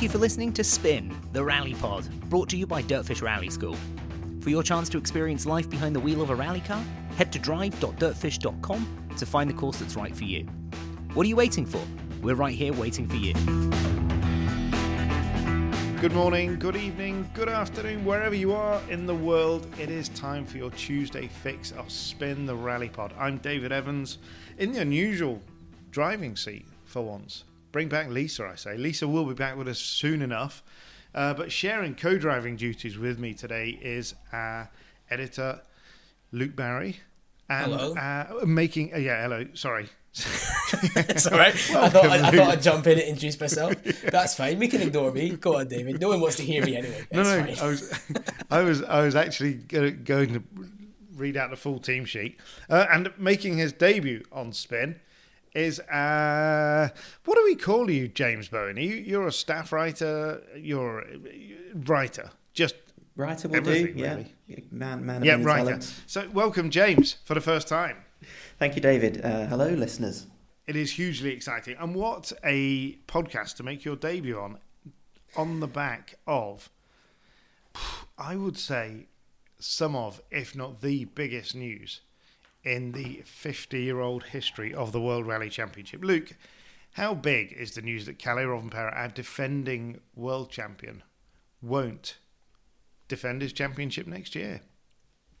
Thank you for listening to Spin, the Rally Pod, brought to you by Dirtfish Rally School. For your chance to experience life behind the wheel of a rally car, head to drive.dirtfish.com to find the course that's right for you. What are you waiting for? We're right here waiting for you. Good morning, good evening, good afternoon, wherever you are in the world. It is time for your Tuesday fix of Spin the Rally Pod. I'm David Evans in the unusual driving seat for once. Bring back Lisa, I say. Lisa will be back with us soon enough. Uh, but sharing co driving duties with me today is our editor, Luke Barry. And Hello. Uh, making, uh, yeah, hello, sorry. It's all right. I thought I'd, I thought I'd jump in and introduce myself. That's fine. We can ignore me. Go on, David. No one wants to hear me anyway. No, That's no, I fine. was, I was, I was actually going to read out the full team sheet, uh, and making his debut on Spin is uh, we call you, James Bowen? You, you're a staff writer. You're a writer. Just Writer will do, yeah. really. Man, man yeah, writer. talents. So welcome, James, for the first time. Thank you, David. Uh, hello, listeners. It is hugely exciting, and what a podcast to make your debut on, on the back of, I would say, some of, if not the biggest news in the 50 year old history of the World Rally Championship. Luke, how big is the news that Kalle Rovanperä, our defending world champion, won't defend his championship next year?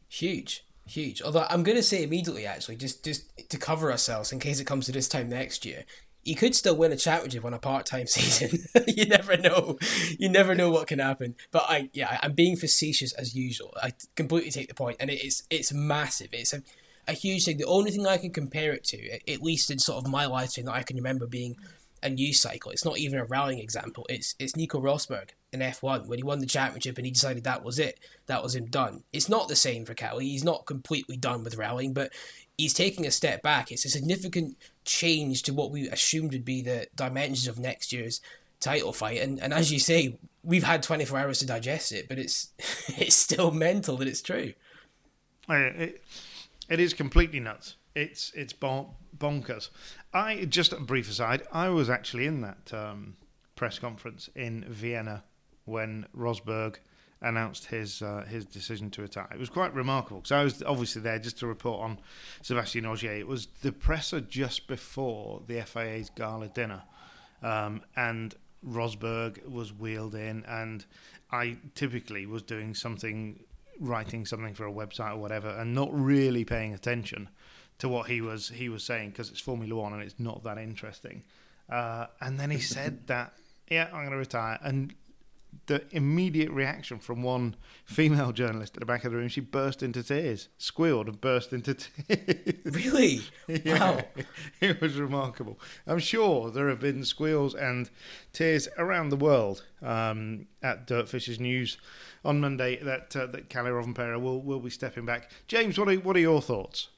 Huge, huge. Although I'm going to say immediately, actually, just just to cover ourselves in case it comes to this time next year, he could still win a championship on a part-time season. you never know. You never know what can happen. But I, yeah, I'm being facetious as usual. I completely take the point, and it is it's massive. It's a a huge thing. The only thing I can compare it to, at least in sort of my lifetime that I can remember being a news cycle. It's not even a rallying example. It's it's Nico Rosberg in F1 when he won the championship and he decided that was it. That was him done. It's not the same for Kalle. He's not completely done with rallying, but he's taking a step back. It's a significant change to what we assumed would be the dimensions of next year's title fight. And and as you say, we've had 24 hours to digest it, but it's it's still mental that it's true. Uh, It, it is completely nuts. It's it's bon- bonkers. I just a brief aside. I was actually in that um, press conference in Vienna when Rosberg announced his uh, his decision to retire. It was quite remarkable because I was obviously there just to report on Sebastian Ogier. It was the presser just before the FIA's gala dinner, um, and Rosberg was wheeled in, and I typically was doing something, writing something for a website or whatever, and not really paying attention to what he was he was saying because it's Formula One and it's not that interesting. Uh, and then he said that, yeah, I'm going to retire, and the immediate reaction from one female journalist at the back of the room, she burst into tears, squealed and burst into tears. Really? Yeah, Wow. it was remarkable. I'm sure there have been squeals and tears around the world um, at Dirtfish's news on Monday that uh, that Kalle Rovanperä will will be stepping back. James, what are what are your thoughts?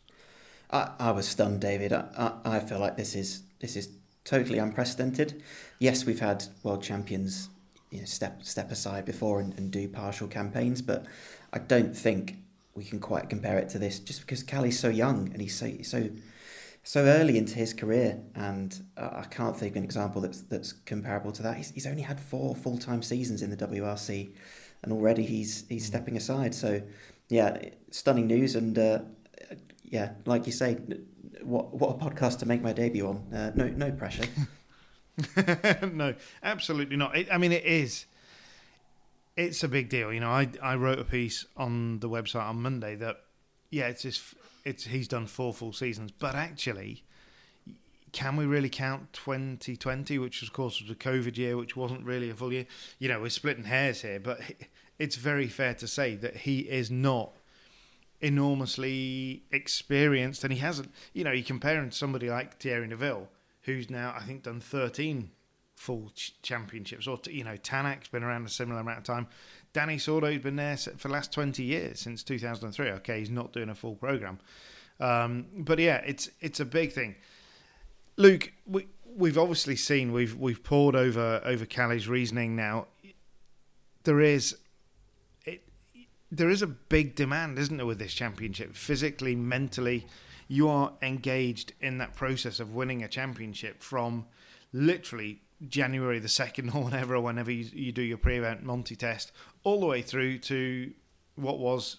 I, I was stunned, David. I, I, I feel like this is this is totally unprecedented. Yes, we've had world champions you know, step step aside before and, and do partial campaigns, but I don't think we can quite compare it to this just because Kalle's so young and he's so so so early into his career, and uh, I can't think of an example that's that's comparable to that. He's, he's only had four full time seasons in the WRC, and already he's he's stepping aside. So, yeah, stunning news, and uh, yeah, like you say, what what a podcast to make my debut on. Uh, no no pressure. no, absolutely not. It, I mean, it is. It's a big deal. You know, I I wrote a piece on the website on Monday that yeah, it's his, it's he's done four full seasons, but actually, can we really count 2020, which of course was a COVID year, which wasn't really a full year? You know, we're splitting hairs here, but it's very fair to say that he is not enormously experienced, and he hasn't. You know, you compare him to somebody like Thierry Neuville, who's now I think done thirteen full ch- championships, or you know, Tanak's been around a similar amount of time. Dani Sordo's been there for the last twenty years since two thousand and three. Okay, he's not doing a full program, um, but yeah, it's it's a big thing. Luke, we we've obviously seen we've we've poured over over Kalle's reasoning now. There is there is a big demand, isn't there, with this championship? Physically, mentally, you are engaged in that process of winning a championship from literally January the second or whenever, whenever you, you do your pre-event Monte test, all the way through to what was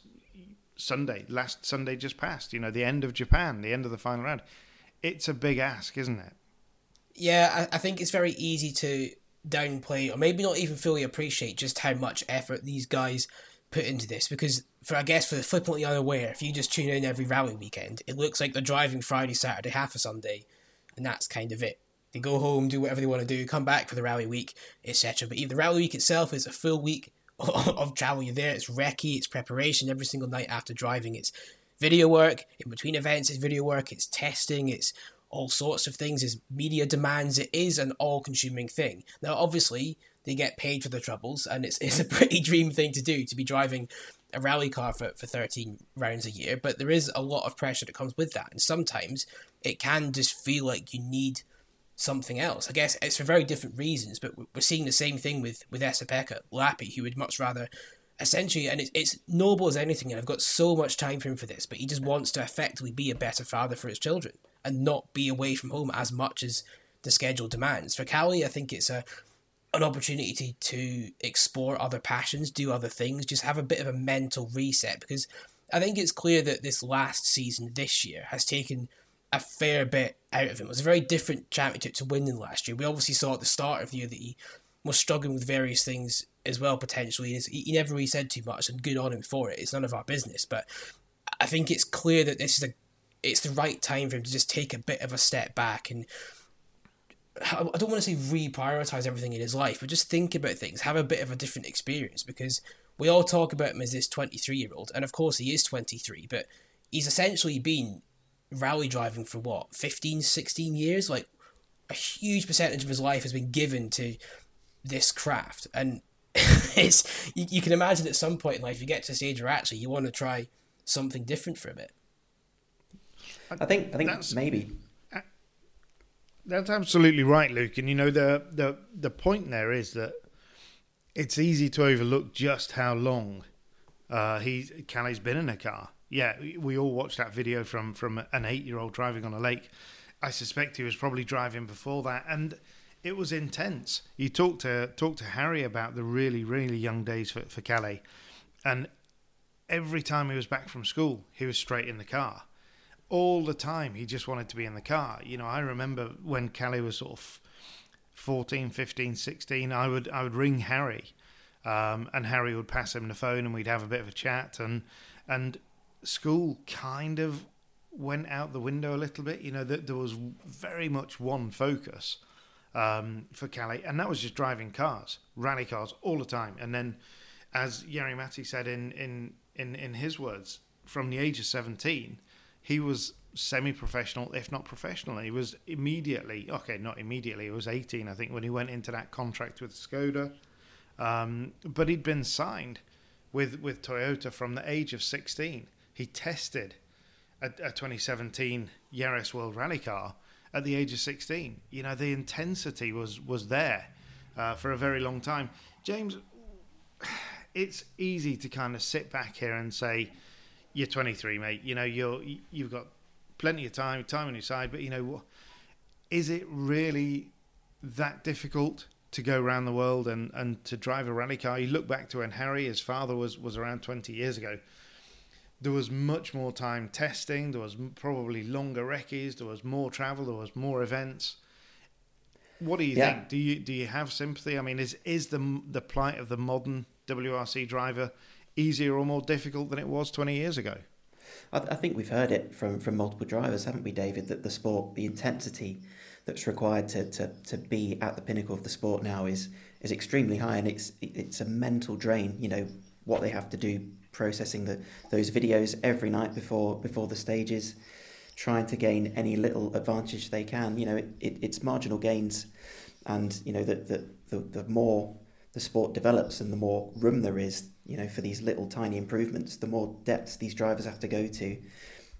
Sunday, last Sunday just passed. You know, the end of Japan, the end of the final round. It's a big ask, isn't it? Yeah, I think it's very easy to downplay or maybe not even fully appreciate just how much effort these guys put into this because for I guess for the flippantly unaware, if you just tune in every rally weekend, it looks like they're driving Friday, Saturday, half a Sunday, and that's kind of it. They go home, do whatever they want to do, come back for the rally week, etc. But even the rally week itself is a full week of travel. You're there, it's recce, it's preparation every single night after driving, it's video work, in between events, it's video work, it's testing, it's all sorts of things, it's media demands, it is an all consuming thing. Now, obviously, they get paid for their troubles, and it's, it's a pretty dream thing to do to be driving a rally car for, for 13 rounds a year, but there is a lot of pressure that comes with that, and sometimes it can just feel like you need something else. I guess it's for very different reasons, but we're seeing the same thing with with Esapekka Lappi, who would much rather essentially, and it's, it's noble as anything, and I've got so much time for him for this, but he just wants to effectively be a better father for his children and not be away from home as much as the schedule demands. For Kalle, I think it's a an opportunity to, explore other passions, do other things, just have a bit of a mental reset because I think it's clear that this last season this year has taken a fair bit out of him. It was a very different championship to win than last year. We obviously saw at the start of the year that he was struggling with various things as well, potentially. He never really said too much, and good on him for it. It's none of our business. But I think it's clear that this is a it's the right time for him to just take a bit of a step back and I don't want to say reprioritize everything in his life, but just think about things, have a bit of a different experience because we all talk about him as this 23 year old, and of course he is 23, but he's essentially been rally driving for what 15 16 years? Like a huge percentage of his life has been given to this craft and it's you, you, can imagine at some point in life you get to a stage where actually you want to try something different for a bit i think i think that's, maybe that's absolutely right luke and you know the the the point there is that it's easy to overlook just how long uh, he Kalle's been in a car yeah, we all watched that video from from an eight year old driving on a lake. I suspect he was probably driving before that, and it was intense. You talked to talked to Harri about the really really young days for for Kalle, and every time he was back from school, he was straight in the car. All the time, he just wanted to be in the car. You know, I remember when Kalle was sort of 14, 15, 16, I would I would ring Harri, um, and Harri would pass him the phone, and we'd have a bit of a chat, and and school kind of went out the window a little bit. You know, that there was very much one focus um, for Kalle, and that was just driving cars, rally cars, all the time. And then, as Jari Matti said in, in, in, in his words, from the age of 17, he was semi-professional, if not professional. He was immediately, okay, not immediately, he was 18, I think, when he went into that contract with Skoda. Um, but he'd been signed with, with Toyota from the age of 16 he tested a, a 2017 Yaris World Rally car at the age of 16. You know, the intensity was was there uh, for a very long time. James, it's easy to kind of sit back here and say, "You're 23, mate. You know, you're you've got plenty of time, time on your side." But you know, is it really that difficult to go around the world and, and to drive a rally car? You look back to when Harri, his father, was was around 20 years ago there was much more time testing. There was probably longer recce's. There was more travel. There was more events. What do you yeah. think? Do you do you have sympathy? I mean, is is the the plight of the modern WRC driver easier or more difficult than it was twenty years ago? I, I think we've heard it from from multiple drivers, haven't we, David? That the sport, the intensity that's required to, to, to be at the pinnacle of the sport now is is extremely high, and it's it's a mental drain. You know what they have to do processing the, those videos every night before before the stages, trying to gain any little advantage they can. You know, it, it, it's marginal gains, and you know the, the the the more the sport develops and the more room there is, you know, for these little tiny improvements, the more depths these drivers have to go to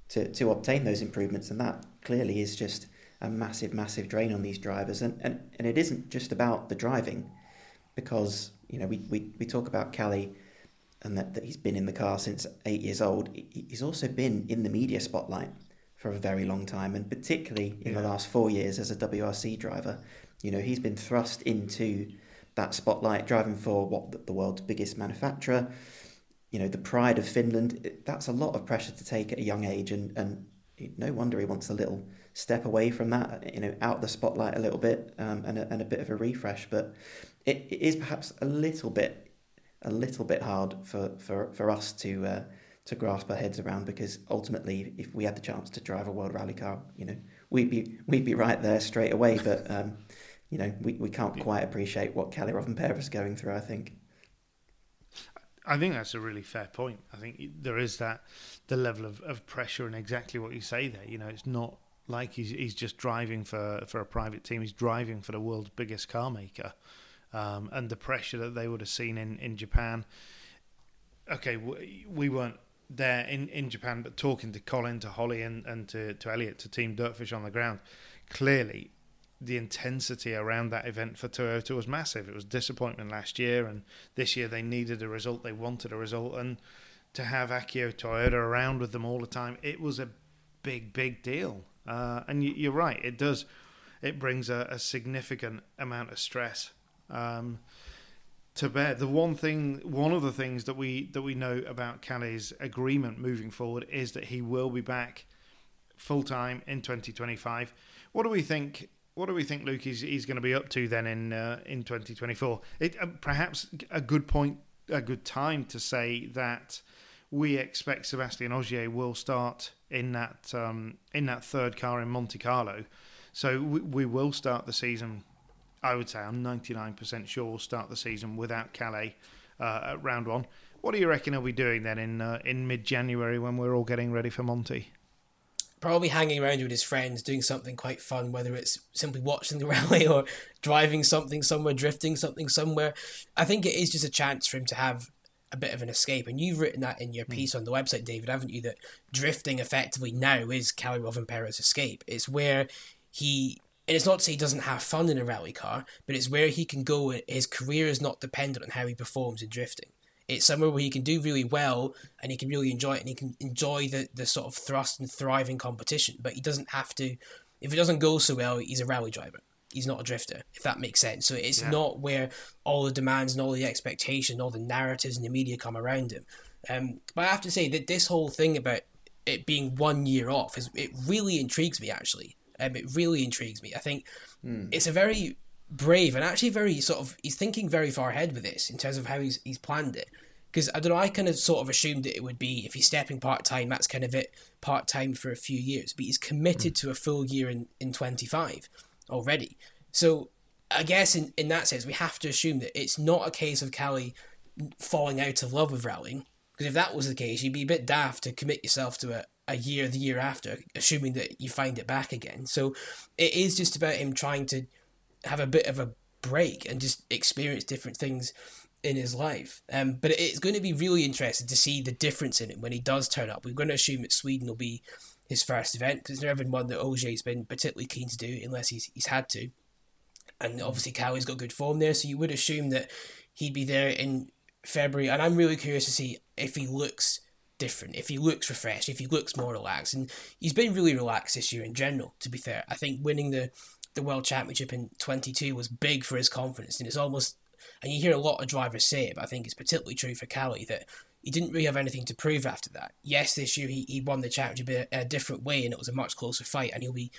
to, to obtain those improvements. And that clearly is just a massive, massive drain on these drivers. And, and, and it isn't just about the driving, because, you know, we, we, we talk about Kalle and that, that he's been in the car since eight years old. He's also been in the media spotlight for a very long time, and particularly in yeah. the last four years as a WRC driver. You know, he's been thrust into that spotlight, driving for what the world's biggest manufacturer. You know, the pride of Finland. That's a lot of pressure to take at a young age, and and no wonder he wants a little step away from that. You know, out the spotlight a little bit, um, and a, and a bit of a refresh. But it, it is perhaps a little bit a little bit hard for for, for us to. Uh, to grasp our heads around because ultimately, if we had the chance to drive a world rally car, you know, we'd be we'd be right there straight away. But um, you know, we, we can't quite appreciate what Kalle Rovanperä is going through, I think. I think that's a really fair point. I think there is that the level of, of pressure and exactly what you say there. You know, it's not like he's he's just driving for, for a private team. He's driving for the world's biggest car maker, um, and the pressure that they would have seen in, in Japan. Okay, we, we weren't there in, in Japan, but talking to Colin, to Holly, and, and to, to Elliot, to Team Dirtfish on the ground, clearly the intensity around that event for Toyota was massive. It was disappointment last year, and this year they needed a result. They wanted a result, and to have Akio Toyoda around with them all the time, it was a big, big deal. Uh, and you, are right, it does. It brings a, a significant amount of stress um, to bear. The one thing, one of the things that we that we know about Kalle's agreement moving forward is that he will be back full time in 2025. What do we think what do we think Luke is he's going to be up to then in uh, in 2024? It uh, perhaps a good point, a good time to say that we expect Sebastian Ogier will start in that um, in that third car in Monte Carlo. So we, we will start the season. I would say I'm 99% sure we'll start the season without Kalle uh, at round one. What do you reckon he'll be doing then in uh, in mid January when we're all getting ready for Monte? Probably hanging around with his friends, doing something quite fun, whether it's simply watching the rally or driving something somewhere, drifting something somewhere. I think it is just a chance for him to have a bit of an escape. And you've written that in your hmm. piece mm. on the website, David, haven't you? That drifting effectively now is Kalle Rovanperä's escape. It's where he. And it's not to say he doesn't have fun in a rally car, but it's where he can go. His career is not dependent on how he performs in drifting. It's somewhere where he can do really well and he can really enjoy it and he can enjoy the, the sort of thrust and thriving competition. But he doesn't have to, if it doesn't go so well, he's a rally driver. He's not a drifter, if that makes sense. So it's yeah. not where all the demands and all the expectations, all the narratives and the media come around him. Um, but I have to say that this whole thing about it being one year off is it really intrigues me actually. Um, it really intrigues me. I think mm. it's a very brave and actually very sort of he's thinking very far ahead with this in terms of how he's he's planned it. Because I don't know, I kind of sort of assumed that it would be if he's stepping part time, that's kind of it, part time for a few years. But he's committed mm. to a full year in in twenty five already. So I guess in in that sense, we have to assume that it's not a case of Kalle falling out of love with rallying. Because if that was the case, you'd be a bit daft to commit yourself to a, a year the year after, assuming that you find it back again. So it is just about him trying to have a bit of a break and just experience different things in his life. Um, but it's going to be really interesting to see the difference in him when he does turn up. We're going to assume that Sweden will be his first event because it's never been one that Ogier's been particularly keen to do unless he's he's had to. And obviously, Kalle's got good form there, so you would assume that he'd be there in February. And I'm really curious to see if he looks different, if he looks refreshed, if he looks more relaxed. And he's been really relaxed this year in general, to be fair. I think winning the the World Championship in 22 was big for his confidence, and it's almost, and you hear a lot of drivers say it, but I think it's particularly true for Kalle that he didn't really have anything to prove after that. Yes, this year he, he won the championship in a, different way, and it was a much closer fight, and he'll be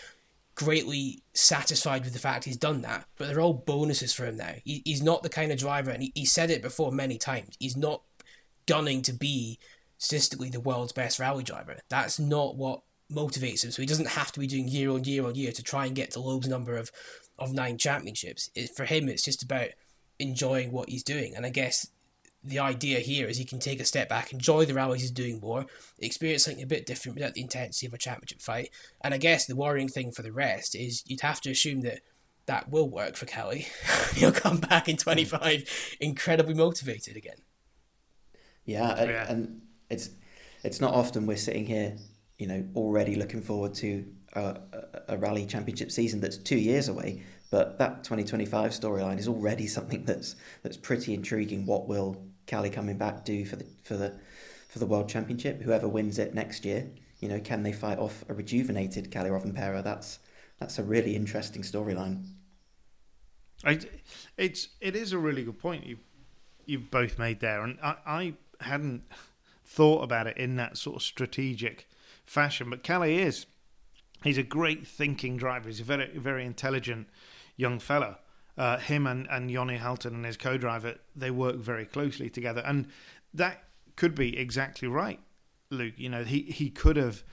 greatly satisfied with the fact he's done that. But they're all bonuses for him now. He, he's not the kind of driver, and he, he said it before many times. He's not gunning to be statistically the world's best rally driver. That's not what motivates him. So he doesn't have to be doing year on year on year to try and get to Loeb's number of, of nine championships. It, for him, it's just about enjoying what he's doing. And I guess the idea here is he can take a step back, enjoy the rallies he's doing more, experience something a bit different without the intensity of a championship fight. And I guess the worrying thing for the rest is you'd have to assume that that will work for Kalle. He'll come back in 25 incredibly motivated again. Yeah, and, yeah. and it's it's not often we're sitting here, you know, already looking forward to a, a, rally championship season that's two years away. But that 2025 storyline is already something that's that's pretty intriguing. What will Kalle coming back do for the for the for the world championship? Whoever wins it next year, you know, can they fight off a rejuvenated Kalle Rovanperä? That's that's a really interesting storyline. I, it's it is a really good point you you've both made there, and I, I hadn't thought about it in that sort of strategic fashion, but Kalle is he's a great thinking driver. He's very very intelligent young fella. Uh, him and and Jonne Halttunen and his co-driver they work very closely together, and that could be exactly right, Luke. You know, he he could have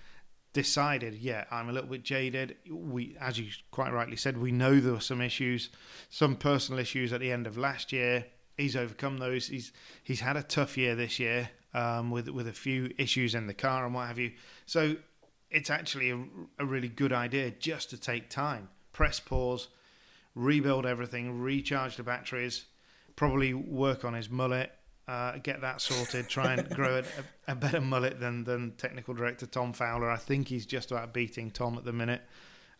decided, yeah, I'm a little bit jaded. We, as you quite rightly said, we know there were some issues, some personal issues at the end of last year. He's overcome those. He's he's had a tough year this year um, with with a few issues in the car and what have you. So it's actually a, a really good idea just to take time, press pause, rebuild everything, recharge the batteries, probably work on his mullet, uh, get that sorted, try and grow a, a, better mullet than, than technical director Tom Fowler. I think he's just about beating Tom at the minute.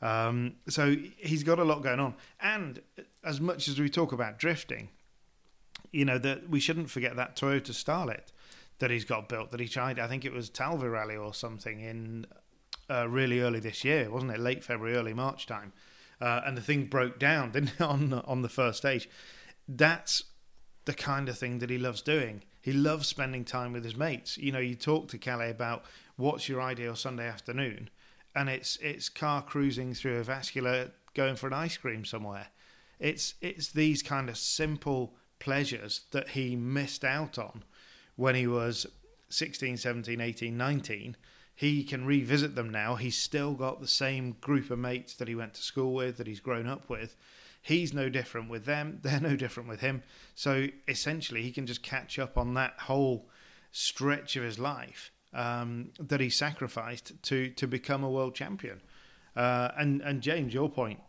Um, so he's got a lot going on. And as much as we talk about drifting, you know, that we shouldn't forget that Toyota Starlet that he's got built that he tried. I think it was Talvi Rally or something in uh, really early this year, wasn't it? Late February, early March time. Uh, and the thing broke down, didn't it, on on the first stage? That's the kind of thing that he loves doing. He loves spending time with his mates. You know, you talk to Kalle about what's your ideal Sunday afternoon, and it's it's car cruising through a vascular, going for an ice cream somewhere. It's it's these kind of simple pleasures that he missed out on when he was 16, 17, 18, 19. He can revisit them now. He's still got the same group of mates that he went to school with, that he's grown up with He's no different with them. They're no different with him. So essentially, he can just catch up on that whole stretch of his life um, that he sacrificed to to become a world champion. Uh, and and James, your point,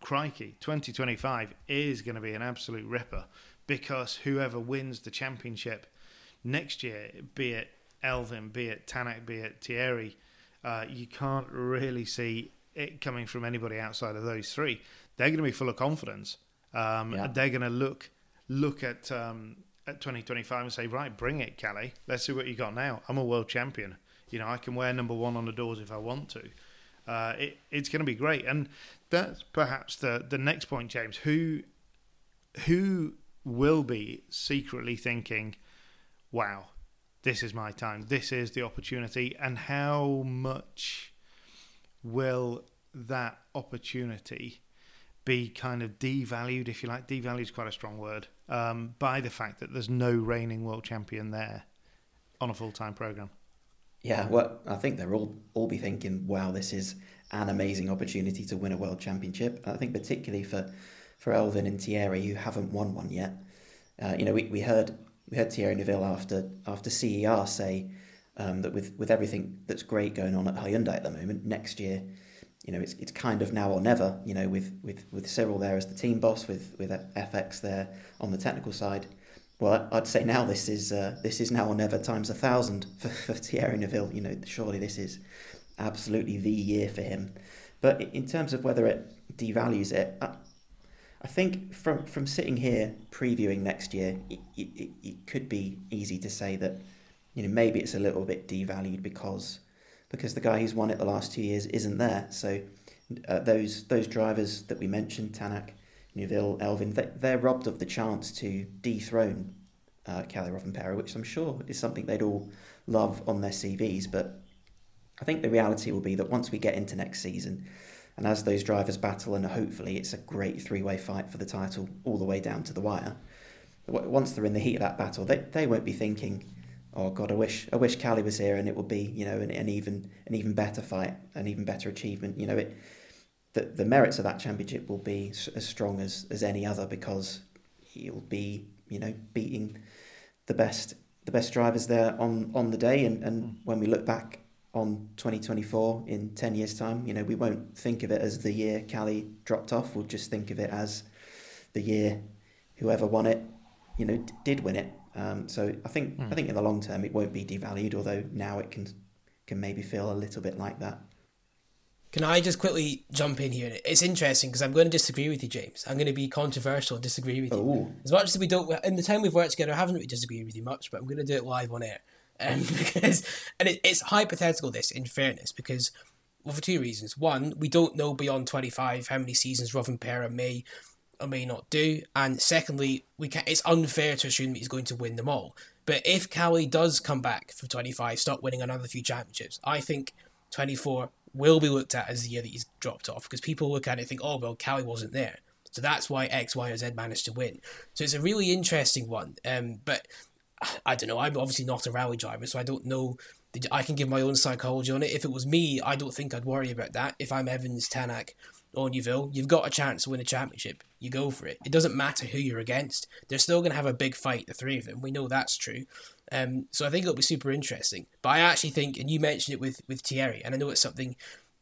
crikey, 2025 is going to be an absolute ripper because whoever wins the championship next year, be it Elfyn, be it Tanak, be it Thierry, uh, you can't really see it coming from anybody outside of those three they're going to be full of confidence. Um, yeah. They're going to look look at um, at 2025 and say, right, bring it, Kalle. Let's see what you got now. I'm a world champion. You know, I can wear number one on the doors if I want to. Uh, it, it's going to be great, and that's perhaps the the next point, James. Who who will be secretly thinking, "Wow, this is my time. This is the opportunity," and how much will that opportunity be kind of devalued, if you like. Devalued is quite a strong word, um, by the fact that there's no reigning world champion there on a full time program. Yeah, well, I think they'll all all be thinking, "Wow, this is an amazing opportunity to win a world championship." I think particularly for for Elfyn and Thierry who haven't won one yet. Uh, you know, we, we heard we heard Thierry Neuville after after CER say um, that with with everything that's great going on at Hyundai at the moment, next year you know, it's it's kind of now or never. You know, with with with Cyril there as the team boss, with with FX there on the technical side. Well, I'd say now this is uh, this is now or never times a thousand for, for Thierry Neuville. You know, surely this is absolutely the year for him. But in terms of whether it devalues it, I, think from from sitting here previewing next year, it, it, it could be easy to say that you know maybe it's a little bit devalued because because the guy who's won it the last two years isn't there. So uh, those those drivers that we mentioned, Tanak, Neuville, Elfyn, they, they're robbed of the chance to dethrone uh, Kalle Rovanperä, which I'm sure is something they'd all love on their CVs. But I think the reality will be that once we get into next season, and as those drivers battle, and hopefully it's a great three-way fight for the title all the way down to the wire. Once they're in the heat of that battle, they, they won't be thinking, oh god, I wish I wish Kalle was here and it would be you know an, an even an even better fight, an even better achievement. You know it. The, the merits of that championship will be as strong as, as any other because he'll be you know beating the best the best drivers there on on the day. And, and hmm. when we look back on 2024 in 10 years' time, you know, we won't think of it as the year Kalle dropped off. We'll just think of it as the year whoever won it, you know, d- did win it. Um, so I think mm. I think in the long term it won't be devalued, although now it can can maybe feel a little bit like that. Can I just quickly jump in here? It's interesting because I'm going to disagree with you, James. I'm going to be controversial and disagree with you. Ooh. As much as we don't, in the time we've worked together, I haven't really disagreed with you much, but I'm going to do it live on air. Um, because, and it, it's hypothetical, this, in fairness, because, well, for two reasons. One, we don't know beyond 25 how many seasons Rovanperä may or may not do. And secondly, we can, it's unfair to assume that he's going to win them all. But if Kalle does come back for 25, start winning another few championships, I think 24 will be looked at as the year that he's dropped off because people look at it and think, oh, well, Kalle wasn't there. So that's why X, Y, or Z managed to win. So it's a really interesting one. Um, but I don't know. I'm obviously not a rally driver, so I don't know. I can give my own psychology on it. If it was me, I don't think I'd worry about that. If I'm Evans, Tanak, or Neuville, you've got a chance to win a championship. You go for it. It doesn't matter who you're against. They're still going to have a big fight, the three of them. We know that's true. Um, so I think it'll be super interesting. But I actually think, and you mentioned it with, with Thierry, and I know it's something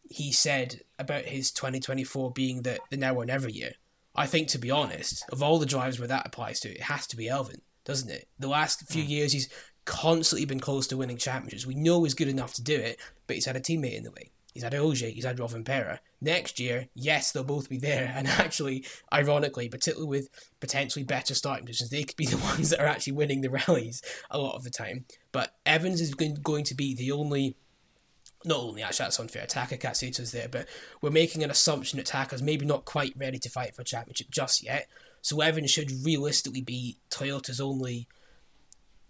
he said about his 2024 being the, the now or never year. I think, to be honest, of all the drivers where that applies to, it has to be Elfyn, doesn't it? The last few hmm. years, he's constantly been close to winning championships. We know he's good enough to do it, but he's had a teammate in the way. He's had Ogier, he's had Rovanperä. Next year, yes, they'll both be there. And actually, ironically, particularly with potentially better starting positions, they could be the ones that are actually winning the rallies a lot of the time. But Evans is going to be the only not only actually that's unfair, Taka Katsuta's there, but we're making an assumption that Taka's maybe not quite ready to fight for a championship just yet. So Evans should realistically be Toyota's only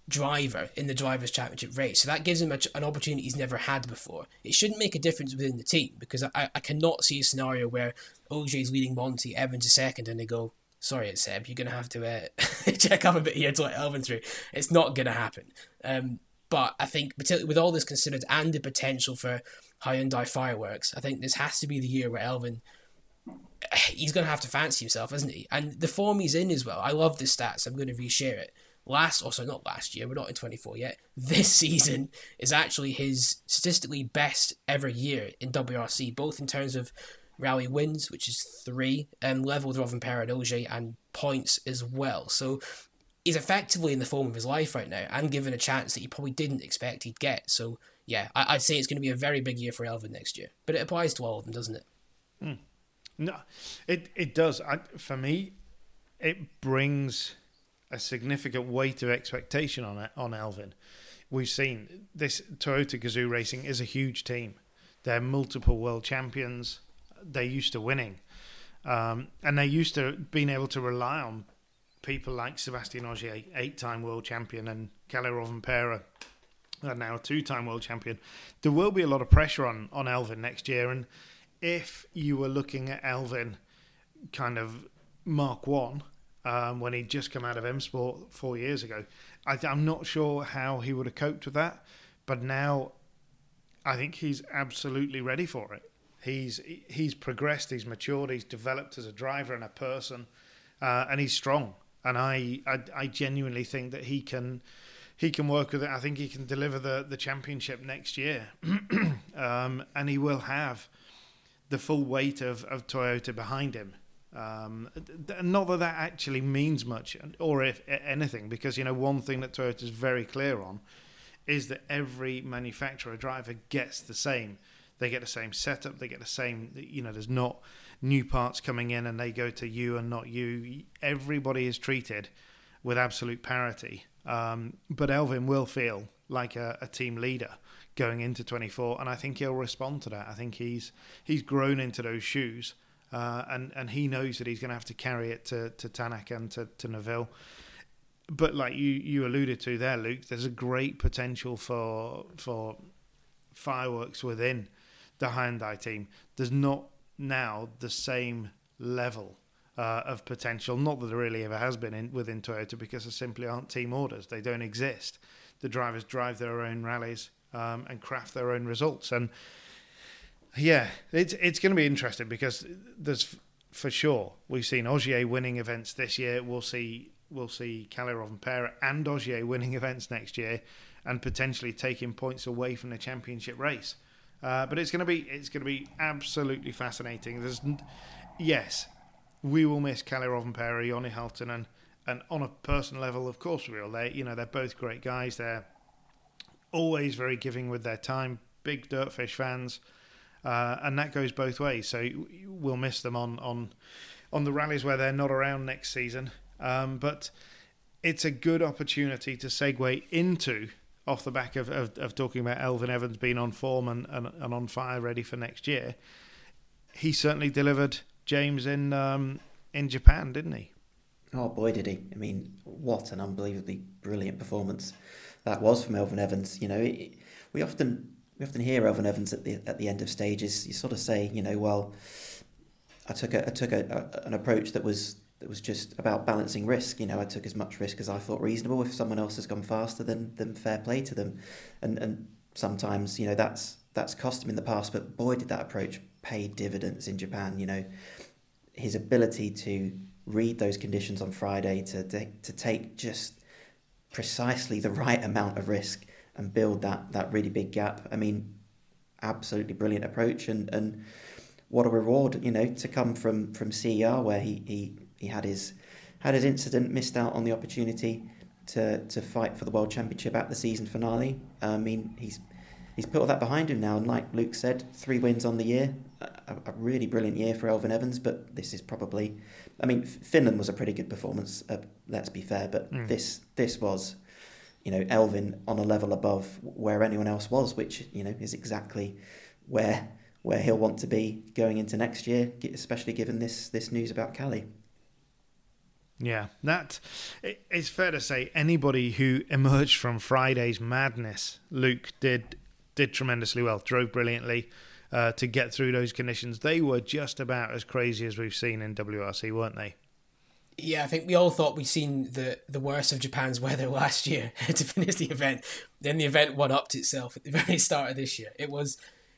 driver in the drivers' championship race. So that gives him a, an opportunity he's never had before. It shouldn't make a difference within the team because I, I cannot see a scenario where is leading Monte, Evans is second, and they go, sorry, it's Seb, you're going to have to uh, check up a bit here to let Elfyn through. It's not going to happen. Um, but I think, with all this considered and the potential for Hyundai fireworks, I think this has to be the year where Elfyn he's going to have to fancy himself, isn't he? And the form he's in as well. I love the stats. I'm going to reshare it last, also not last year, we're not in 24 yet. This season is actually his statistically best ever year in WRC, both in terms of rally wins, which is three, and level with Rovanperä and and points as well. So he's effectively in the form of his life right now, and given a chance that he probably didn't expect he'd get. So yeah, I- would say it's going to be a very big year for Elfyn next year, but it applies to all of them, doesn't it? Mm. No, it it does. I, for me, it brings a significant weight of expectation on it, on Elfyn. We've seen this Toyota Gazoo Racing is a huge team. They're multiple world champions. They're used to winning, um, and they're used to being able to rely on people like Sebastian Ogier, eight-time world champion, and Kalle Rovanperä, now a two-time world champion. There will be a lot of pressure on on Elfyn next year, and if you were looking at Elfyn, kind of Mark One um, when he'd just come out of M Sport four years ago. I, am not sure how he would have coped with that, but now I think he's absolutely ready for it. He's he's progressed, he's matured, he's developed as a driver and a person, uh, and he's strong. And I, I, I genuinely think that he can he can work with it. I think he can deliver the the championship next year, um, and he will have the full weight of, of Toyota behind him. Um, not that that actually means much, or if anything, because you know one thing that Toyota is very clear on is that every manufacturer driver gets the same. They get the same setup. They get the same. You know, there's not new parts coming in and they go to you and not you. Everybody is treated with absolute parity. Um, but Elfyn will feel like a, a team leader going into 24, and I think he'll respond to that. I think he's he's grown into those shoes uh, and and he knows that he's going to have to carry it to to Tanak and to to Neuville. But like you you alluded to there, Luke, there's a great potential for for fireworks within the Hyundai team. There's not now the same level uh, of potential. Not that there really ever has been in, within Toyota because there simply aren't team orders. They don't exist. The drivers drive their own rallies um, and craft their own results. And yeah, it's it's going to be interesting because there's for sure we've seen Ogier winning events this year. We'll see we'll see Kalle Rovanperä and Ogier winning events next year and potentially taking points away from the championship race. Uh, but it's going to be it's going to be absolutely fascinating. There's yes, we will miss Kalle Rovanperä, Jonne Halttunen, and on a personal level, of course we will. They you know they're both great guys. They're always very giving with their time. Big Dirtfish fans, uh, and that goes both ways. So we'll miss them on on on the rallies where they're not around next season. Um, but it's a good opportunity to segue into off the back of, of, of, talking about Elfyn Evans being on form and, and, and, on fire, ready for next year. He certainly delivered James in um, in Japan, didn't he? Oh boy, did he! I mean, what an unbelievably brilliant performance that was from Elfyn Evans. You know, it, we often we often hear Elfyn Evans at the at the end of stages. You sort of say, you know, well, I took a, I took a, a, an approach that was that was just about balancing risk. You know, I took as much risk as I thought reasonable. If someone else has gone faster, then then fair play to them. And and sometimes you know that's that's cost him in the past, but boy did that approach pay dividends in Japan. You know, his ability to read those conditions on Friday to to, to take just precisely the right amount of risk and build that that really big gap. I mean, absolutely brilliant approach and and what a reward, you know, to come from from CER where he he he had his had his incident, missed out on the opportunity to to fight for the world championship at the season finale. I mean, he's he's put all that behind him now, and like Luke said, three wins on the year, a, a really brilliant year for Elfyn Evans. But this is probably, I mean, Finland was a pretty good performance. Uh, let's be fair, but mm. this this was, you know, Elfyn on a level above where anyone else was, which you know is exactly where where he'll want to be going into next year, especially given this this news about Kalle. Yeah, that it's fair to say anybody who emerged from Friday's madness, Luke did did tremendously well, drove brilliantly uh, to get through those conditions. They were just about as crazy as we've seen in WRC, weren't they? Yeah, I think we all thought we'd seen the the worst of Japan's weather last year to finish the event. Then the event one upped itself at the very start of this year. It was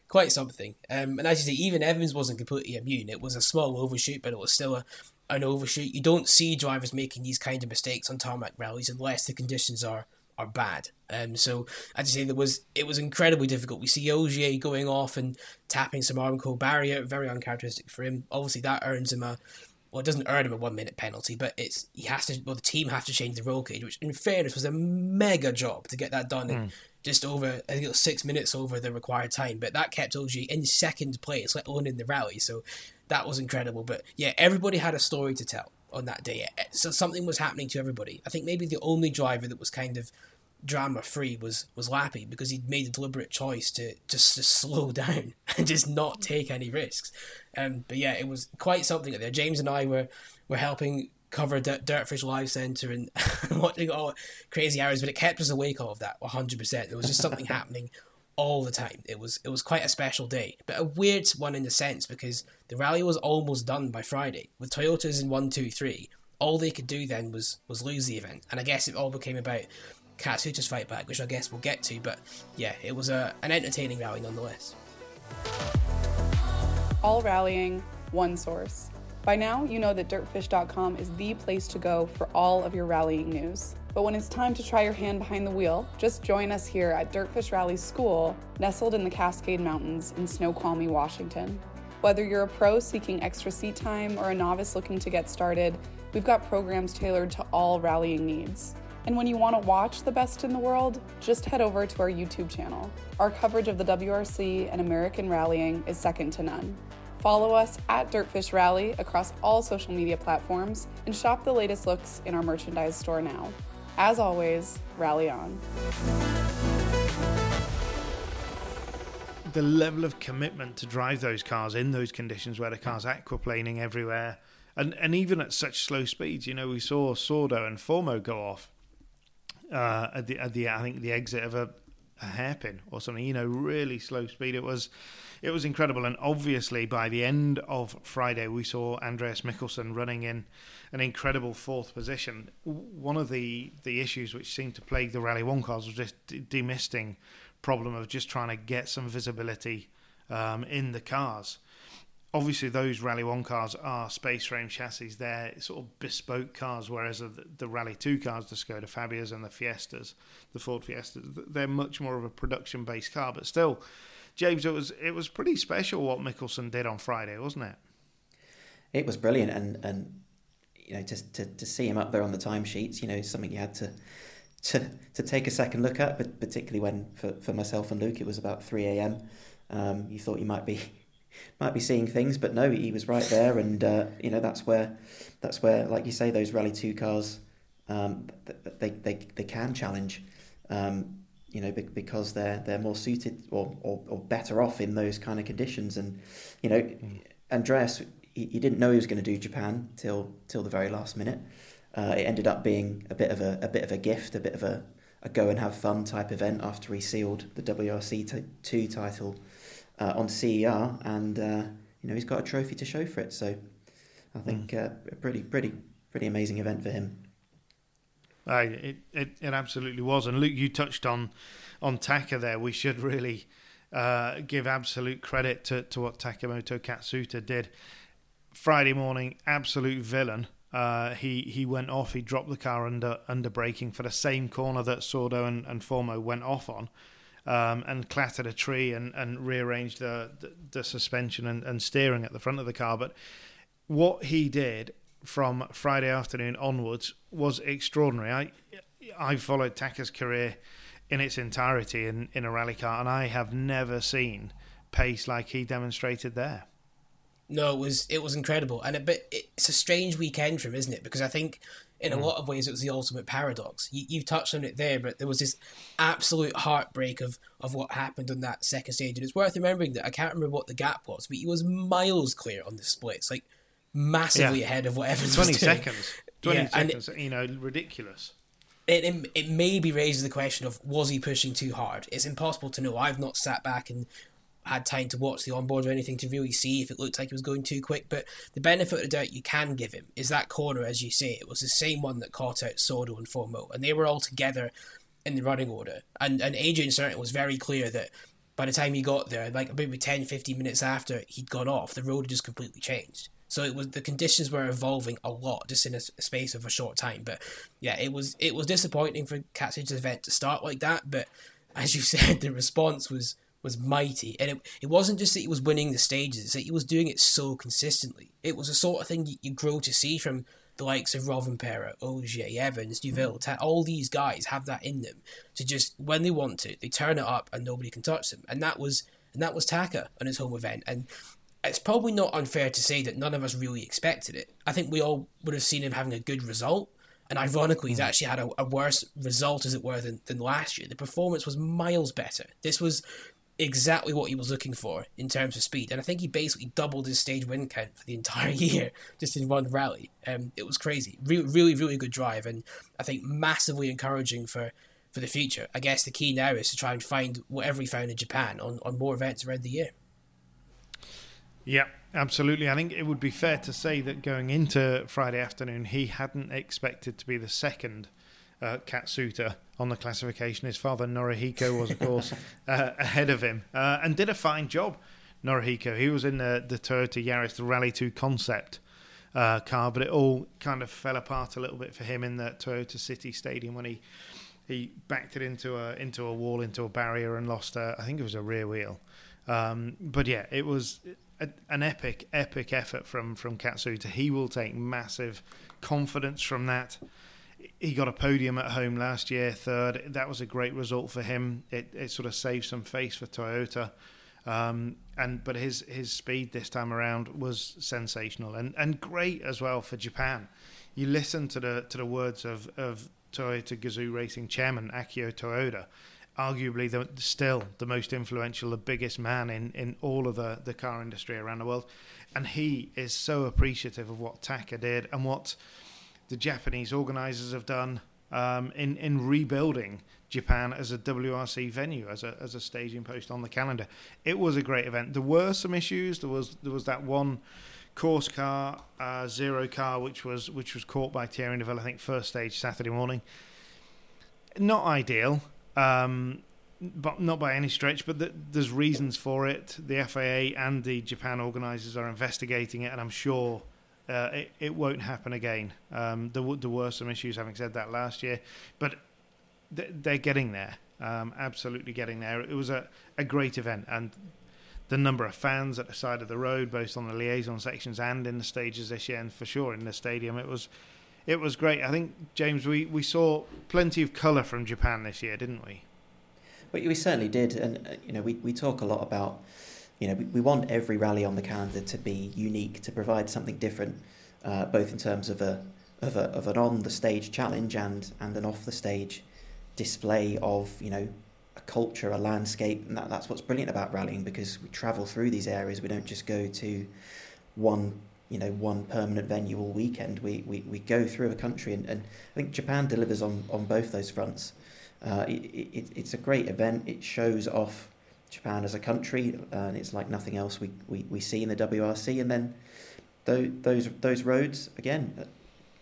quite something. Um, and as you say, even Evans wasn't completely immune. It was a small overshoot, but it was still a, an overshoot. You don't see drivers making these kind of mistakes on tarmac rallies unless the conditions are are bad. Um, so as I say, there was it was incredibly difficult. We see Ogier going off and tapping some Armco barrier, very uncharacteristic for him. Obviously, that earns him a well, it doesn't earn him a one minute penalty, but it's he has to. Well, the team have to change the roll cage, which, in fairness, was a mega job to get that done mm. in hmm. just over. I think it was six minutes over the required time, but that kept Ogier in second place, let alone in the rally. So that was incredible. But yeah, everybody had a story to tell on that day. So something was happening to everybody. I think maybe the only driver that was kind of drama free was was Lappi because he'd made a deliberate choice to just to slow down and just not take any risks. Um, but yeah, it was quite something there. James and I were were helping cover D- Dirtfish Live Centre and watching all crazy hours, but it kept us awake all of that 100%. There was just something happening all the time. It was it was quite a special day, but a weird one in the sense because the rally was almost done by Friday with Toyotas in one, two, three. All they could do then was was lose the event, and I guess it all became about Katsuta's fight back, which I guess we'll get to. But yeah, it was a, an entertaining rally nonetheless. All rallying, one source. By now, you know that dirtfish.com is the place to go for all of your rallying news. But when it's time to try your hand behind the wheel, just join us here at Dirtfish Rally School, nestled in the Cascade Mountains in Snoqualmie, Washington. Whether you're a pro seeking extra seat time or a novice looking to get started, we've got programs tailored to all rallying needs. And when you want to watch the best in the world, just head over to our YouTube channel. Our coverage of the WRC and American rallying is second to none. Follow us at Dirtfish Rally across all social media platforms and shop the latest looks in our merchandise store now. As always, rally on. The level of commitment to drive those cars in those conditions where the car's aquaplaning everywhere, and, and even at such slow speeds, you know, we saw Sordo and Fourmaux go off uh, at the at the I think the exit of a, a hairpin or something. You know, really slow speed. It was it was incredible. And obviously, by the end of Friday, we saw Andreas Mikkelsen running in an incredible fourth position. One of the the issues which seemed to plague the Rally One cars was just demisting problem of just trying to get some visibility um, in the cars. Obviously those Rally One cars are space frame chassis. They're sort of bespoke cars, whereas the, the Rally Two cars, the Skoda Fabias and the Fiestas, the Ford Fiestas, they're much more of a production based car. But still, James, it was it was pretty special what Mikkelsen did on Friday, wasn't it? It was brilliant, and and you know to to, to see him up there on the timesheets, you know, something you had to. To, to take a second look at, but particularly when for, for myself and Luke it was about three a.m. Um, you thought you might be might be seeing things, but no, he was right there, and uh, you know that's where that's where, like you say, those Rally Two cars, um, they, they they can challenge, um, you know, because they're they're more suited or, or, or better off in those kind of conditions, and you know, mm. Andreas he, he didn't know he was going to do Japan till till the very last minute. Uh, it ended up being a bit of a, a bit of a gift, a bit of a, a go and have fun type event after he sealed the WRC t- two title uh, on CER, and uh, you know he's got a trophy to show for it. So I think mm. uh, a pretty, pretty, pretty amazing event for him. Uh, it, it it absolutely was, and Luke, you touched on on Taka there. We should really uh, give absolute credit to, to what Takamoto Katsuta did Friday morning. Absolute villain. Uh, he he went off. He dropped the car under under braking for the same corner that Sordo and, and Fourmaux went off on um, and clattered a tree and, and rearranged the, the, the suspension and, and steering at the front of the car. But what he did from Friday afternoon onwards was extraordinary. I I followed Taka's career in its entirety in, in a rally car, and I have never seen pace like he demonstrated there. No, it was it was incredible, and but it's a strange weekend for him, isn't it? Because I think in a mm. lot of ways it was the ultimate paradox. You, you've touched on it there, but there was this absolute heartbreak of, of what happened on that second stage. And it's worth remembering that I can't remember what the gap was, but he was miles clear on the splits, like massively yeah. ahead of what Evans 20 seconds. 20 yeah, seconds, it, you know, ridiculous. It, it, it maybe raises the question of was he pushing too hard? It's impossible to know. I've not sat back and had time to watch the onboard or anything to really see if it looked like it was going too quick. But the benefit of the doubt you can give him is that corner, as you say, it was the same one that caught out Sordo and Fourmaux, and they were all together in the running order. And and Adrian Certain was very clear that by the time he got there, like maybe 10, 15 minutes after he'd gone off, the road had just completely changed. So it was the conditions were evolving a lot just in a space of a short time. But yeah, it was it was disappointing for Katsuta's event to start like that. But as you said, the response was was mighty. And it, it wasn't just that he was winning the stages, it's that he was doing it so consistently. It was the sort of thing you, you grow to see from the likes of Rovanperä, Ogier, Evans, Neuville, all these guys have that in them to just when they want to, they turn it up and nobody can touch them. And that was and that was Taka on his home event. And it's probably not unfair to say that none of us really expected it. I think we all would have seen him having a good result. And ironically, he's mm. actually had a, a worse result, as it were, than, than last year. The performance was miles better. This was exactly what he was looking for in terms of speed. And I think he basically doubled his stage win count for the entire year just in one rally. Um, it was crazy. Re- really, really good drive. And I think massively encouraging for, for the future. I guess the key now is to try and find whatever he found in Japan on, on more events around the year. Yeah, absolutely. I think it would be fair to say that going into Friday afternoon, he hadn't expected to be the second uh, Katsuta on the classification. His father Norihiko was, of course, uh, ahead of him uh, and did a fine job. Norihiko, he was in the, the Toyota Yaris the Rally Two concept uh, car, but it all kind of fell apart a little bit for him in the Toyota City Stadium when he he backed it into a into a wall, into a barrier, and lost. A, I think it was a rear wheel. Um, but yeah, it was a, an epic, epic effort from from Katsuta. He will take massive confidence from that he got a podium at home last year, third. That was a great result for him. It, it sort of saved some face for Toyota. Um, and but his his speed this time around was sensational and, and great as well for Japan. You listen to the to the words of, of Toyota Gazoo Racing chairman Akio Toyoda, arguably the, still the most influential, the biggest man in, in all of the, the car industry around the world, and he is so appreciative of what Taka did and what the Japanese organisers have done um, in in rebuilding Japan as a WRC venue, as a as a staging post on the calendar. It was a great event. There were some issues. There was there was that one course car, uh, zero car, which was which was caught by Thierry Neuville, I think first stage Saturday morning. Not ideal. Um, but not by any stretch. But the, there's reasons for it. The FIA and the Japan organisers are investigating it, and I'm sure uh, it, it won't happen again. Um, there, there were some issues, having said that, last year, but they're getting there. Um, absolutely getting there. It was a, a great event, and the number of fans at the side of the road, both on the liaison sections and in the stages this year, and for sure in the stadium, it was it was great. I think James, we, we saw plenty of colour from Japan this year, didn't we? Well, we certainly did, and uh, you know we, we talk a lot about you know we, we want every rally on the calendar to be unique, to provide something different, uh, both in terms of a of a of an on the stage challenge and and an off the stage display of you know a culture, a landscape, and that, that's what's brilliant about rallying because we travel through these areas. We don't just go to one you know one permanent venue all weekend. We we, we go through a country, and, and I think Japan delivers on, on both those fronts. Uh, it, it, it's a great event. It shows off Japan as a country, and it's like nothing else we, we, we see in the WRC. And then those those those roads again, uh,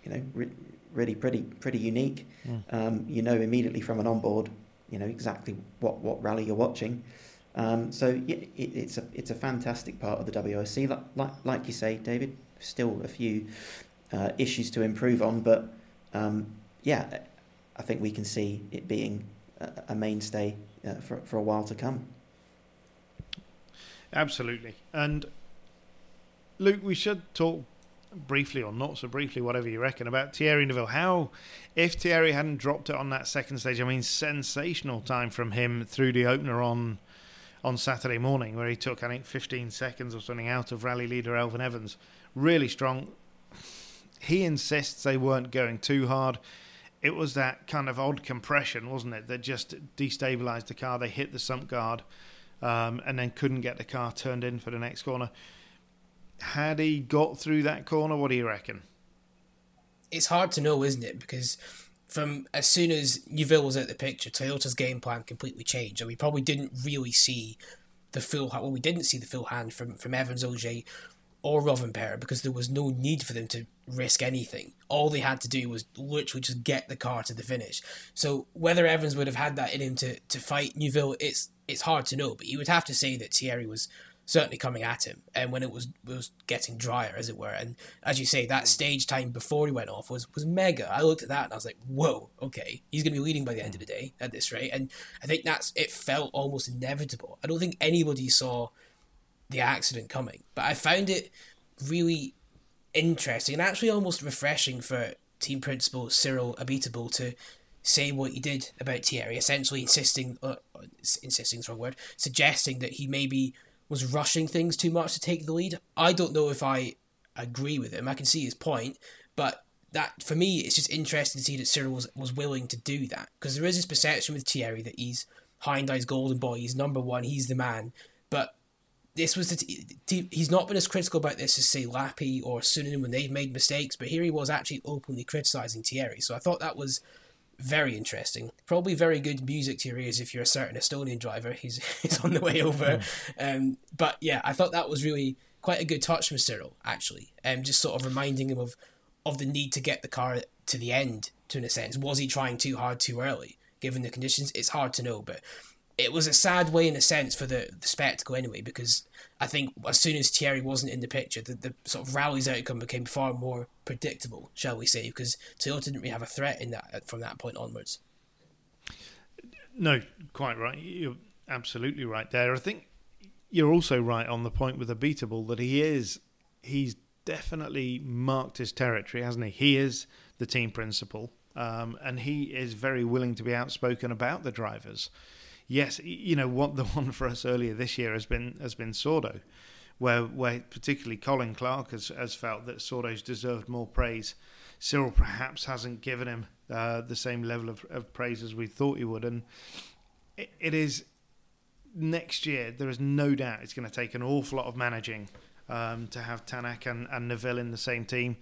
you know, re- really pretty pretty unique. Mm. Um, you know immediately from an onboard, you know exactly what, what rally you're watching. Um, so yeah, it, it's a it's a fantastic part of the WRC. Like like, like you say, David, still a few uh, issues to improve on, but um, yeah, I think we can see it being a, a mainstay uh, for for a while to come. Absolutely, and Luke, we should talk briefly or not so briefly, whatever you reckon, about Thierry Neuville. How, if Thierry hadn't dropped it on that second stage, I mean, sensational time from him through the opener on on Saturday morning, where he took I think 15 seconds or something out of rally leader Elfyn Evans. Really strong. He insists they weren't going too hard. It was that kind of odd compression, wasn't it, that just destabilised the car. They hit the sump guard um, and then couldn't get the car turned in for the next corner had he got through that corner? What do you reckon? It's hard to know, isn't it? Because from as soon as Neuville was out the picture, Toyota's game plan completely changed, and we probably didn't really see the full. Well, we didn't see the full hand from from Evans, Ogier, or Rovanperä because there was no need for them to risk anything. All they had to do was literally just get the car to the finish. So whether Evans would have had that in him to, to fight Neuville, it's it's hard to know. But you would have to say that Thierry was certainly coming at him, and when it was was getting drier, as it were. And as you say, that stage time before he went off was was mega. I looked at that and I was like, "Whoa, okay, he's going to be leading by the end of the day at this rate." And I think that's it felt almost inevitable. I don't think anybody saw the accident coming, but I found it really interesting and actually almost refreshing for team principal Cyril Abiteboul to say what he did about Thierry, essentially insisting, uh, insisting is wrong word, suggesting that he maybe was rushing things too much to take the lead. I don't know if I agree with him. I can see his point, but that for me, it's just interesting to see that Cyril was, was willing to do that because there is this perception with Thierry that he's Hyundai's golden boy, he's number one, he's the man. But this was the t- he's not been as critical about this as say Lappi or Suninen when they've made mistakes, but here he was actually openly criticizing Thierry. So I thought that was very interesting. Probably very good music to your ears if you're a certain Estonian driver. He's he's on the way over. Mm. Um, but yeah, I thought that was really quite a good touch from Cyril, actually. Um, just sort of reminding him of of the need to get the car to the end, to in a sense. Was he trying too hard too early, given the conditions? It's hard to know, but it was a sad way in a sense for the, the spectacle anyway, because I think as soon as Thierry wasn't in the picture, the, the sort of rally's outcome became far more predictable, shall we say, because Toyota didn't really have a threat in that from that point onwards. No, quite right. You're absolutely right there. I think you're also right on the point with Abiteboul that he is he's definitely marked his territory, hasn't he? He is the team principal, um, and he is very willing to be outspoken about the drivers yes, you know what the one for us earlier this year has been has been Sordo, where where particularly Colin Clark has has felt that Sordo's deserved more praise. Cyril perhaps hasn't given him uh, the same level of, of praise as we thought he would, and it, it is next year. There is no doubt it's going to take an awful lot of managing um, to have Tänak and, and Neuville in the same team.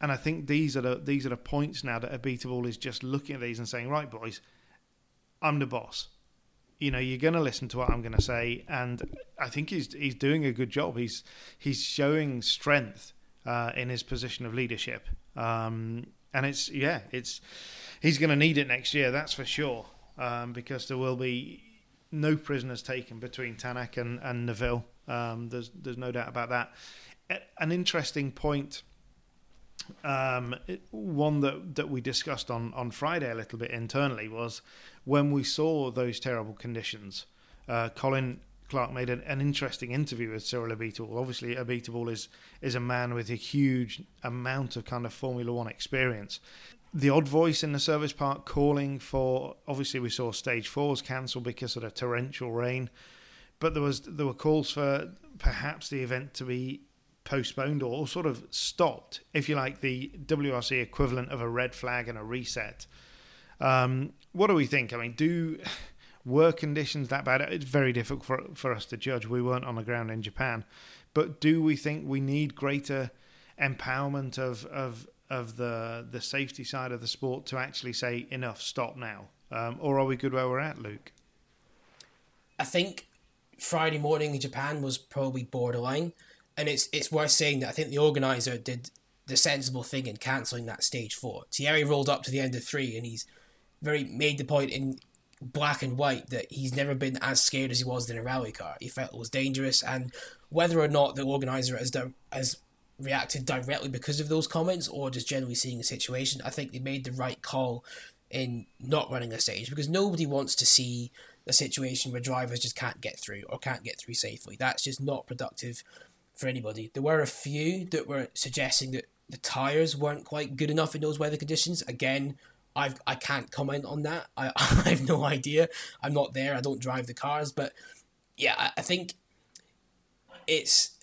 And I think these are the these are the points now that Abiteboul is just looking at these and saying, right, boys, I'm the boss you know you're going to listen to what I'm going to say, and I think he's he's doing a good job. He's he's showing strength uh, in his position of leadership, um, and it's yeah, it's he's going to need it next year. That's for sure, um, because there will be no prisoners taken between Tänak and, and Neuville. Um, there's there's no doubt about that. An interesting point, um, one that, that we discussed on, on Friday a little bit internally was when we saw those terrible conditions. Uh, Colin Clark made an, an, interesting interview with Cyril Abiteboul. Obviously, Abiteboul is is a man with a huge amount of kind of Formula One experience. The odd voice in the service park calling for obviously we saw stage fours cancelled because of the torrential rain, but there was there were calls for perhaps the event to be postponed or sort of stopped, if you like, the WRC equivalent of a red flag and a reset. Um, what do we think? I mean, do were conditions that bad? It's very difficult for for us to judge. We weren't on the ground in Japan, but do we think we need greater empowerment of of of the the safety side of the sport to actually say enough, stop now, um, or are we good where we're at, Luke? I think Friday morning in Japan was probably borderline, and it's it's worth saying that I think the organizer did the sensible thing in cancelling that stage four. Thierry rolled up to the end of three, and he's very made the point in black and white that he's never been as scared as he was in a rally car. He felt it was dangerous, and whether or not the organizer has done, has reacted directly because of those comments or just generally seeing the situation, I think they made the right call in not running a stage because nobody wants to see a situation where drivers just can't get through or can't get through safely. That's just not productive for anybody. There were a few that were suggesting that the tyres weren't quite good enough in those weather conditions. Again, I've I can't comment on that. I I have no idea. I'm not there. I don't drive the cars, but yeah, I, I think it's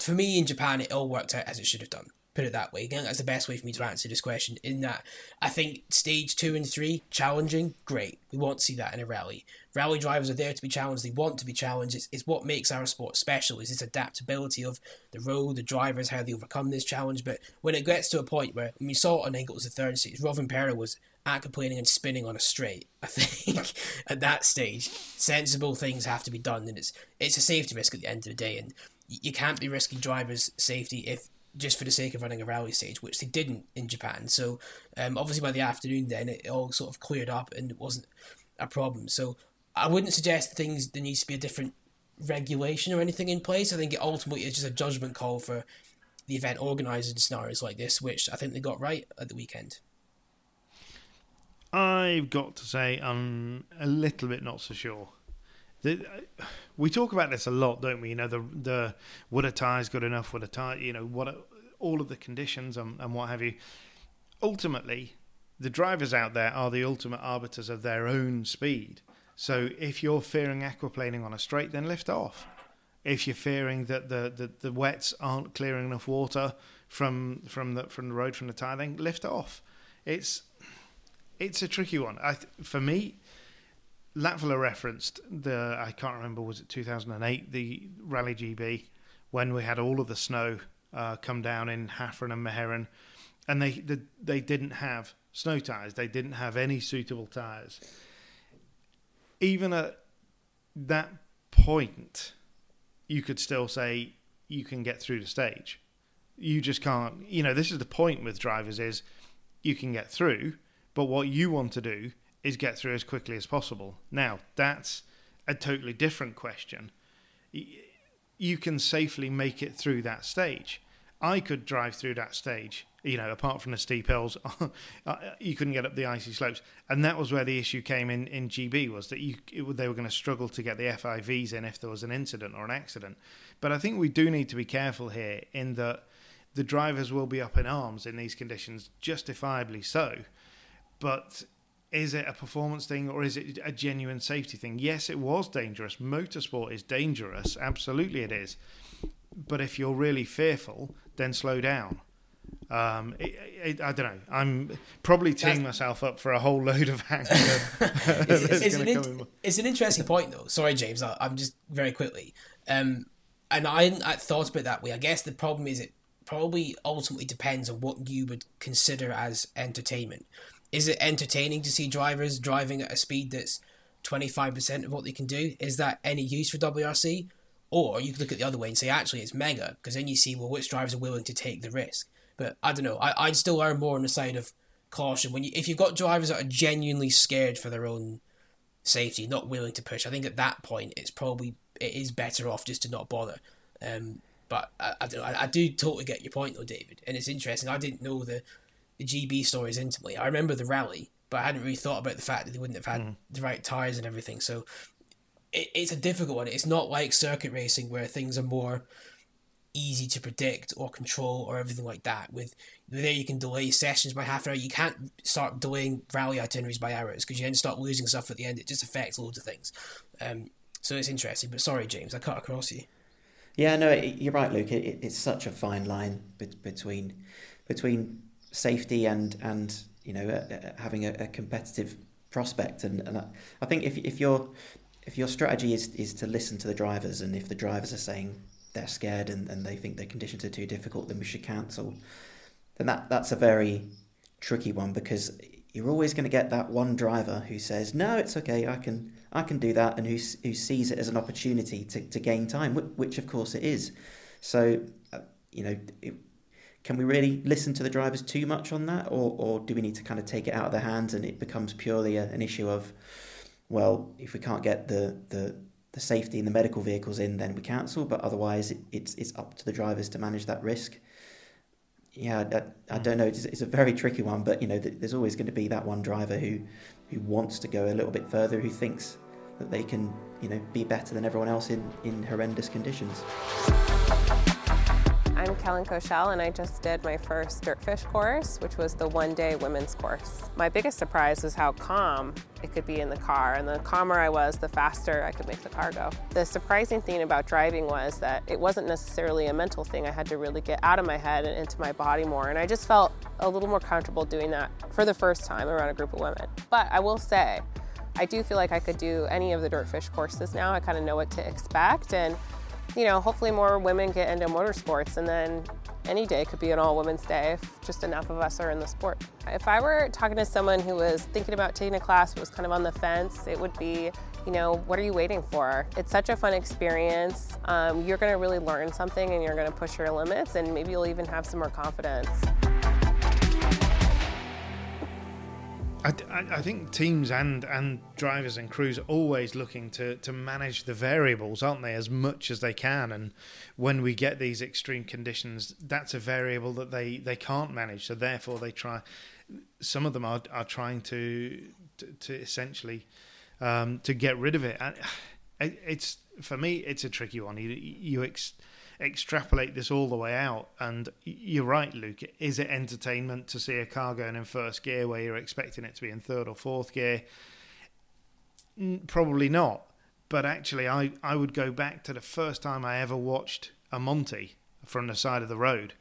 for me in Japan. It all worked out as it should have done put it that way. Again, that's the best way for me to answer this question. In that, I think stage two and three challenging, great. We want to see that in a rally. Rally drivers are there to be challenged. They want to be challenged. It's, it's what makes our sport special. Is this adaptability of the road, the drivers, how they overcome this challenge. But when it gets to a point where we saw it, I think it was the third stage. Rovanperä was aquaplaning and spinning on a straight. I think at that stage, sensible things have to be done, and it's it's a safety risk at the end of the day, and you can't be risking drivers' safety if just for the sake of running a rally stage, which they didn't in Japan. So um, obviously by the afternoon, then it all sort of cleared up and it wasn't a problem. So I wouldn't suggest things there needs to be a different regulation or anything in place. I think it ultimately is just a judgment call for the event organisers in scenarios like this, which I think they got right at the weekend. I've got to say I'm a little bit not so sure. We talk about this a lot, don't we? You know, the the would a tires good enough? Would a tire, you know, what all of the conditions and, and what have you. Ultimately, the drivers out there are the ultimate arbiters of their own speed. So if you're fearing aquaplaning on a straight, then lift off. If you're fearing that the, the, the wets aren't clearing enough water from from the from the road from the tire, then lift off. It's it's a tricky one. I, for me, Latvala referenced the I can't remember was it 2008 the Rally GB when we had all of the snow uh, come down in Hafren and Myherin, and they, they they didn't have snow tires. They didn't have any suitable tires. Even at that point, you could still say you can get through the stage. You just can't. You know, this is the point with drivers is you can get through, but what you want to do is get through as quickly as possible. Now, that's a totally different question. You can safely make it through that stage. I could drive through that stage, you know, apart from the steep hills, you couldn't get up the icy slopes. And that was where the issue came in, in GB was that you, it, they were going to struggle to get the FIVs in if there was an incident or an accident. But I think we do need to be careful here in that the drivers will be up in arms in these conditions, justifiably so. But is it a performance thing or is it a genuine safety thing? Yes, it was dangerous. Motorsport is dangerous. Absolutely, it is. But if you're really fearful, then slow down. Um, it, it, I don't know. I'm probably teeing That's, myself up for a whole load of anger. it's, it's, an in, it's, an interesting point, though. Sorry, James. I, am just very quickly. Um, and I hadn't thought about it that way. I guess the problem is it probably ultimately depends on what you would consider as entertainment is it entertaining to see drivers driving at a speed that's 25% of what they can do? Is that any use for WRC? Or you could look at the other way and say, actually, it's mega, because then you see, well, which drivers are willing to take the risk? But I don't know. I, I'd still err more on the side of caution. When you, If you've got drivers that are genuinely scared for their own safety, not willing to push. I think at that point it's probably it is better off just to not bother. Um, but I, I don't know. I, I, do totally get your point though, David, and it's interesting. I didn't know the the GB stories intimately. I remember the rally, but I hadn't really thought about the fact that they wouldn't have had mm. the right tires and everything. So it, it's a difficult one. It's not like circuit racing where things are more easy to predict or control or everything like that. With there, you can delay sessions by half an hour. You can't start delaying rally itineraries by hours because you then start losing stuff at the end. It just affects loads of things. Um, so it's interesting. But sorry, James, I cut across you. Yeah, no, you're right, Luke. It, it's such a fine line between between safety and and you know uh, uh, having a, a, competitive prospect. And, and I think if if your if your strategy is is to listen to the drivers, and if the drivers are saying they're scared and, and they think the conditions are too difficult, then we should cancel. Then that that's a very tricky one because you're always going to get that one driver who says, "No, it's okay. I can I can do that," and who who sees it as an opportunity to, to gain time, which of course it is. So, uh, you know, it, can we really listen to the drivers too much on that, or or do we need to kind of take it out of their hands and it becomes purely a, an issue of, well, if we can't get the the the safety and the medical vehicles in, then we cancel. But otherwise, it, it's it's up to the drivers to manage that risk. Yeah, I, I don't know. It's, it's, a very tricky one, but you know, there's always going to be that one driver who who wants to go a little bit further, who thinks that they can, you know, be better than everyone else in in horrendous conditions. I'm Kellen Koshel, and I just did my first Dirtfish course, which was the one day women's course. My biggest surprise was how calm it could be in the car, and the calmer I was, the faster I could make the car go. The surprising thing about driving was that it wasn't necessarily a mental thing. I had to really get out of my head and into my body more, and I just felt a little more comfortable doing that for the first time around a group of women. But I will say, I do feel like I could do any of the Dirtfish courses now. I kind of know what to expect, and you know, hopefully more women get into motorsports and then any day could be an all women's day if just enough of us are in the sport. If I were talking to someone who was thinking about taking a class but was kind of on the fence, it would be, you know, what are you waiting for? It's such a fun experience. Um, you're going to really learn something and you're going to push your limits and maybe you'll even have some more confidence. I, I, think teams and, and drivers and crews are always looking to, to manage the variables, aren't they, as much as they can. And when we get these extreme conditions, that's a variable that they, they can't manage. So therefore, they try. Some of them are, are trying to to, to essentially um, to get rid of it. And it's for me, it's a tricky one. You you extrapolate this all the way out. And you're right, Luke. Is it entertainment to see a car going in first gear where you're expecting it to be in third or fourth gear? Probably not. But actually, I, I would go back to the first time I ever watched a Monte from the side of the road.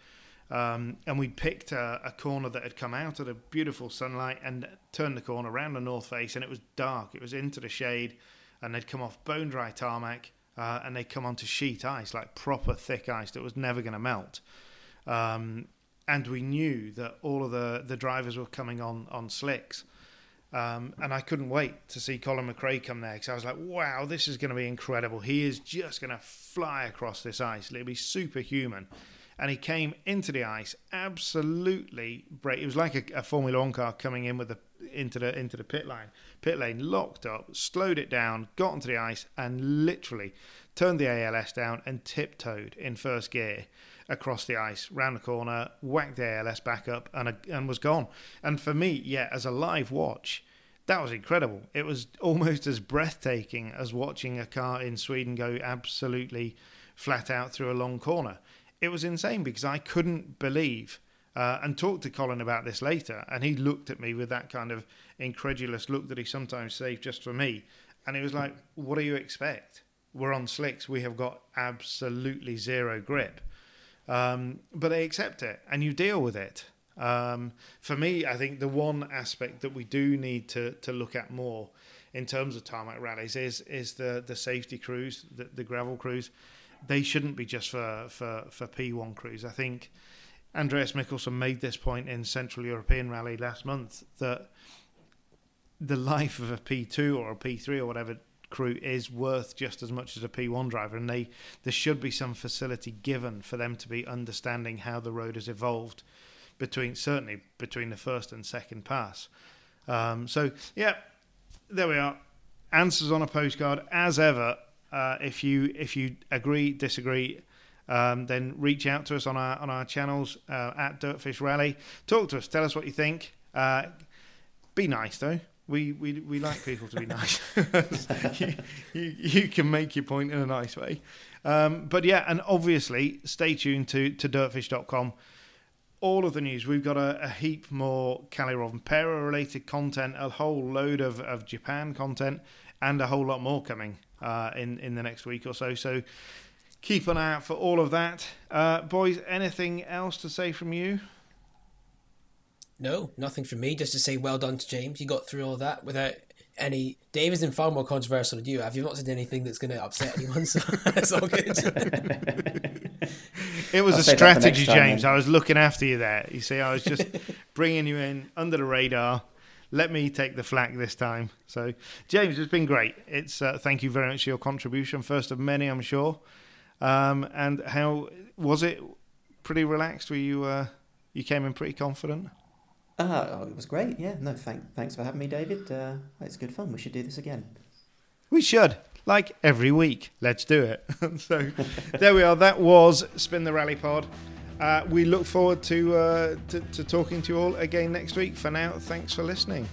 Um, and we picked a, a, corner that had come out of the beautiful sunlight and turned the corner around the north face, and it was dark. It was into the shade, and they'd come off bone dry tarmac uh, and they come onto sheet ice, like proper thick ice that was never going to melt. Um, and we knew that all of the, the drivers were coming on on slicks. Um, and I couldn't wait to see Colin McRae come there because I was like, wow, this is going to be incredible. He is just going to fly across this ice. It'll be superhuman. And he came into the ice absolutely break. It was like a, a Formula One car coming in with the into the into the pit line pit lane, locked up, slowed it down, got onto the ice, and literally turned the ALS down and tiptoed in first gear across the ice, round the corner, whacked the ALS back up, and and was gone. And for me, yeah, as a live watch, that was incredible. It was almost as breathtaking as watching a car in Sweden go absolutely flat out through a long corner. It was insane because I couldn't believe uh, and talked to Colin about this later, and he looked at me with that kind of incredulous look that he sometimes saves just for me, and he was like, "What do you expect? We're on slicks. We have got absolutely zero grip." Um, but they accept it, and you deal with it. Um, for me, I think the one aspect that we do need to to look at more in terms of tarmac rallies is is the the safety crews, the, the gravel crews. They shouldn't be just for for for P1 crews. I think Andreas Mikkelsen made this point in Central European Rally last month that the life of a P2 or a P3 or whatever crew is worth just as much as a P1 driver, and they there should be some facility given for them to be understanding how the road has evolved between certainly between the first and second pass. Um, so yeah, there we are. answers on a postcard as ever. Uh, if you if you agree, disagree, um, then reach out to us on our on our channels uh, at Dirtfish Rally. Talk to us. Tell us what you think. Uh, be nice though. We, we we like people to be nice. you, you, you can make your point in a nice way. Um, but yeah, and obviously stay tuned to to dirtfish.com. All of the news. We've got a, a heap more Kalle Rovanperä related content, a whole load of, of Japan content, and a whole lot more coming uh, in in the next week or so. So keep an eye out for all of that, uh, boys. Anything else to say from you? No, nothing from me. Just to say well done to James. You got through all that without any. Dave is in far more controversial than you have. You've not said anything that's going to upset anyone, so that's all good. It was I'll a save that for strategy, time, James. then. I was looking after you there. You see, I was just bringing you in under the radar. Let me take the flak this time. So, James, it's been great. It's uh, thank you very much for your contribution. First of many, I'm sure. Um, and how was it? Pretty relaxed. Were you? Uh, you came in pretty confident. Uh, oh, it was great. Yeah, no, thank, thanks for having me, David. Uh, it's good fun. We should do this again. We should, like every week. Let's do it. so there we are. That was Spin the Rally Pod. Uh, we look forward to, uh, to to talking to you all again next week. For now, thanks for listening.